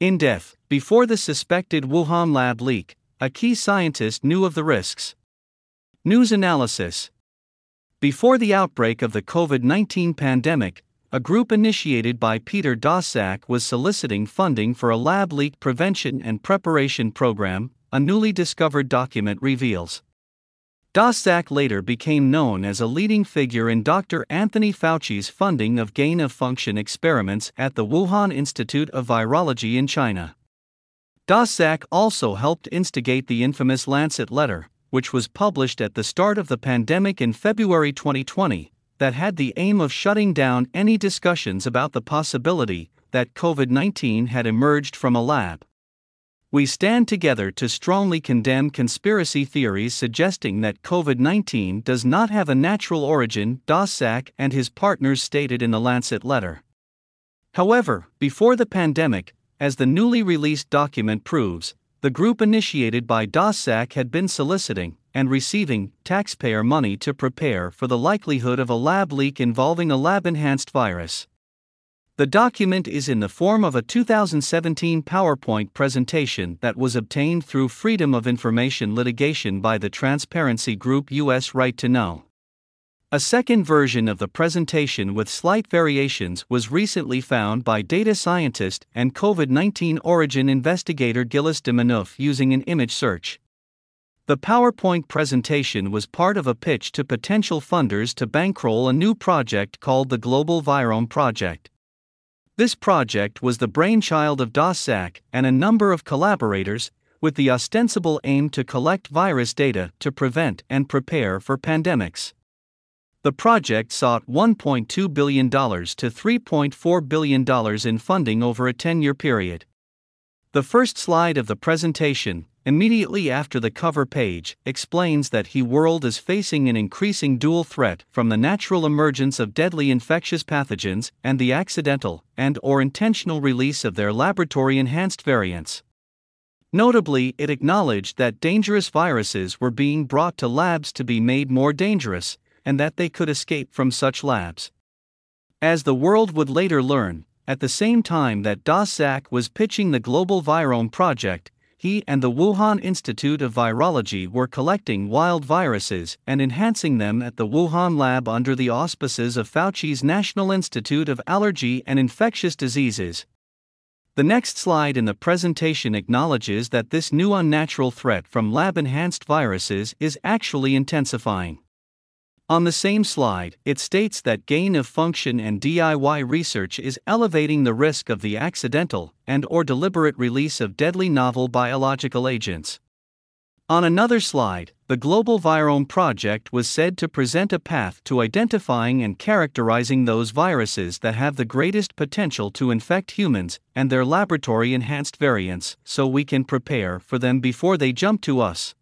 In depth, before the suspected Wuhan lab leak, a key scientist knew of the risks. News analysis Before the outbreak of the COVID 19 pandemic, a group initiated by Peter Daszak was soliciting funding for a lab leak prevention and preparation program, a newly discovered document reveals. Daszak later became known as a leading figure in Dr. Anthony Fauci's funding of gain of function experiments at the Wuhan Institute of Virology in China. Daszak also helped instigate the infamous Lancet letter, which was published at the start of the pandemic in February 2020, that had the aim of shutting down any discussions about the possibility that COVID 19 had emerged from a lab. We stand together to strongly condemn conspiracy theories suggesting that COVID 19 does not have a natural origin, Daszak and his partners stated in the Lancet letter. However, before the pandemic, as the newly released document proves, the group initiated by Daszak had been soliciting and receiving taxpayer money to prepare for the likelihood of a lab leak involving a lab enhanced virus. The document is in the form of a 2017 PowerPoint presentation that was obtained through Freedom of Information litigation by the transparency group US Right to Know. A second version of the presentation with slight variations was recently found by data scientist and COVID 19 origin investigator Gilles Demaneuf using an image search. The PowerPoint presentation was part of a pitch to potential funders to bankroll a new project called the Global Virome Project. This project was the brainchild of Daszak and a number of collaborators, with the ostensible aim to collect virus data to prevent and prepare for pandemics. The project sought $1.2 billion to $3.4 billion in funding over a 10 year period. The first slide of the presentation, immediately after the cover page, explains that he world is facing an increasing dual threat from the natural emergence of deadly infectious pathogens and the accidental and or intentional release of their laboratory enhanced variants. Notably, it acknowledged that dangerous viruses were being brought to labs to be made more dangerous, and that they could escape from such labs. As the world would later learn, at the same time that Daszak was pitching the Global Virome project, he and the Wuhan Institute of Virology were collecting wild viruses and enhancing them at the Wuhan lab under the auspices of Fauci's National Institute of Allergy and Infectious Diseases. The next slide in the presentation acknowledges that this new unnatural threat from lab enhanced viruses is actually intensifying. On the same slide, it states that gain of function and DIY research is elevating the risk of the accidental and or deliberate release of deadly novel biological agents. On another slide, the Global Virome Project was said to present a path to identifying and characterizing those viruses that have the greatest potential to infect humans and their laboratory enhanced variants so we can prepare for them before they jump to us.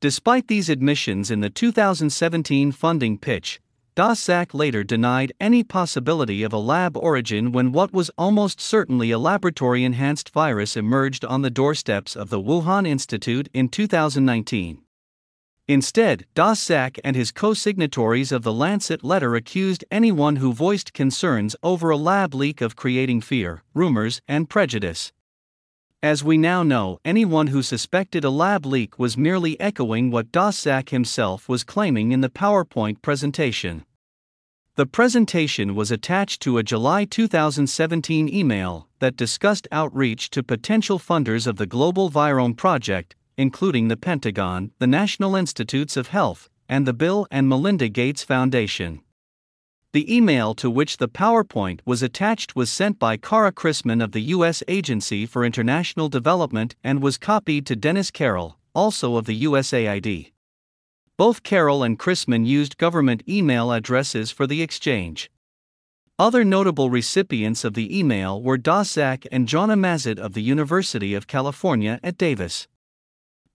Despite these admissions in the 2017 funding pitch, Daszak later denied any possibility of a lab origin when what was almost certainly a laboratory enhanced virus emerged on the doorsteps of the Wuhan Institute in 2019. Instead, Daszak and his co signatories of the Lancet letter accused anyone who voiced concerns over a lab leak of creating fear, rumors, and prejudice. As we now know, anyone who suspected a lab leak was merely echoing what Daszak himself was claiming in the PowerPoint presentation. The presentation was attached to a July 2017 email that discussed outreach to potential funders of the Global Virome Project, including the Pentagon, the National Institutes of Health, and the Bill and Melinda Gates Foundation. The email to which the PowerPoint was attached was sent by Cara Chrisman of the U.S. Agency for International Development and was copied to Dennis Carroll, also of the USAID. Both Carroll and Chrisman used government email addresses for the exchange. Other notable recipients of the email were Daszak and Jonna Mazet of the University of California at Davis.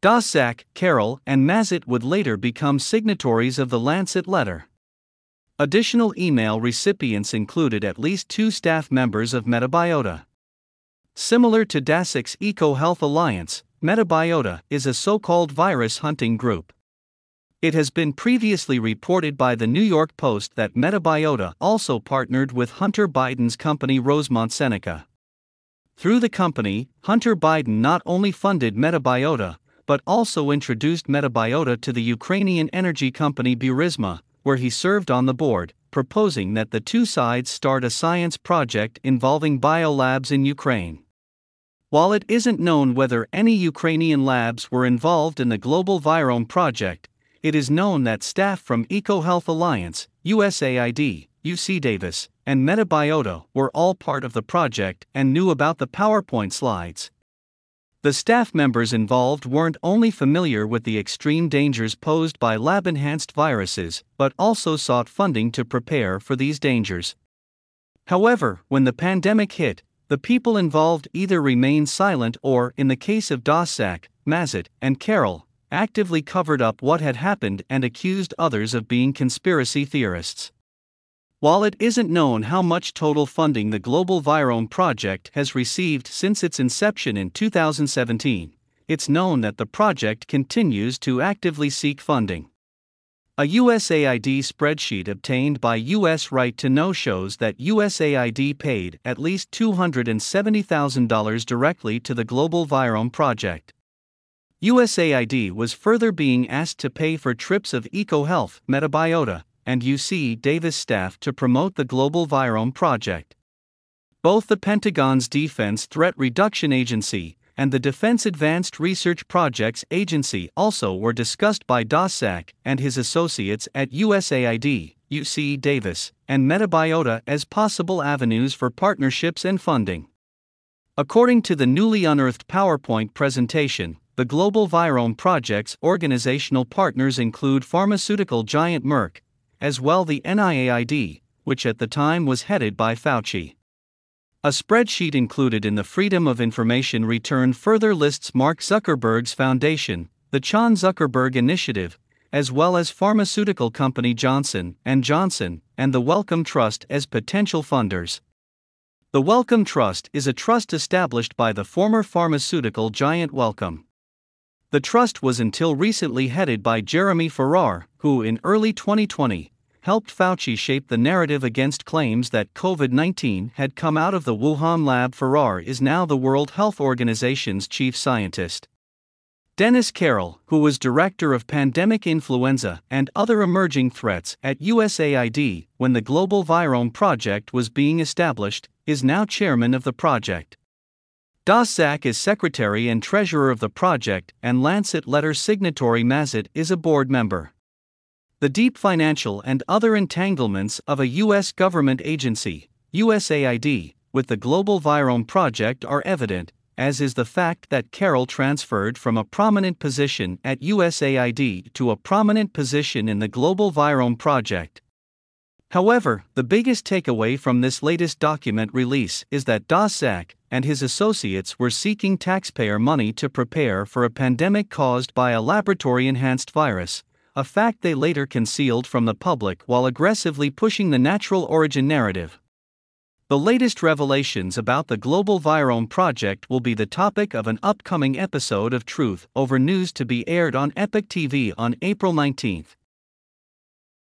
Daszak, Carroll, and Mazet would later become signatories of the Lancet letter. Additional email recipients included at least two staff members of Metabiota. Similar to Daszak's EcoHealth Alliance, Metabiota is a so called virus hunting group. It has been previously reported by the New York Post that Metabiota also partnered with Hunter Biden's company Rosemont Seneca. Through the company, Hunter Biden not only funded Metabiota, but also introduced Metabiota to the Ukrainian energy company Burisma, where he served on the board, proposing that the two sides start a science project involving biolabs in Ukraine. While it isn't known whether any Ukrainian labs were involved in the Global Virome project, it is known that staff from EcoHealth Alliance, USAID, UC Davis, and Metabiota were all part of the project and knew about the PowerPoint slides. The staff members involved weren't only familiar with the extreme dangers posed by lab enhanced viruses, but also sought funding to prepare for these dangers. However, when the pandemic hit, the people involved either remained silent or, in the case of Daszak, Mazet, and Carroll, actively covered up what had happened and accused others of being conspiracy theorists. While it isn't known how much total funding the Global Virome project has received since its inception in 2017, it's known that the project continues to actively seek funding. A USAID spreadsheet obtained by US Right to Know shows that USAID paid at least $270,000 directly to the Global Virome project. USAID was further being asked to pay for trips of EcoHealth, Metabiota, and UC Davis staff to promote the Global Virome project. Both the Pentagon's Defense Threat Reduction Agency and the Defense Advanced Research Projects Agency also were discussed by Daszak and his associates at USAID, UC Davis, and Metabiota as possible avenues for partnerships and funding. According to the newly unearthed PowerPoint presentation, the Global Virome Project's organizational partners include pharmaceutical giant Merck, as well the NIAID, which at the time was headed by Fauci. A spreadsheet included in the Freedom of Information return further lists Mark Zuckerberg's foundation, the Chan Zuckerberg Initiative, as well as pharmaceutical company Johnson & Johnson and the Wellcome Trust as potential funders. The Wellcome Trust is a trust established by the former pharmaceutical giant Wellcome. The trust was until recently headed by Jeremy Farrar, who in early 2020 helped Fauci shape the narrative against claims that COVID 19 had come out of the Wuhan lab. Farrar is now the World Health Organization's chief scientist. Dennis Carroll, who was director of pandemic influenza and other emerging threats at USAID when the Global Virome Project was being established, is now chairman of the project. Daszak is secretary and treasurer of the project, and Lancet letter signatory Mazet is a board member. The deep financial and other entanglements of a U.S. government agency, USAID, with the Global Virome Project are evident, as is the fact that Carroll transferred from a prominent position at USAID to a prominent position in the Global Virome Project. However, the biggest takeaway from this latest document release is that Daszak and his associates were seeking taxpayer money to prepare for a pandemic caused by a laboratory enhanced virus, a fact they later concealed from the public while aggressively pushing the natural origin narrative. The latest revelations about the Global Virome Project will be the topic of an upcoming episode of Truth Over News to be aired on EpochTV on April 19.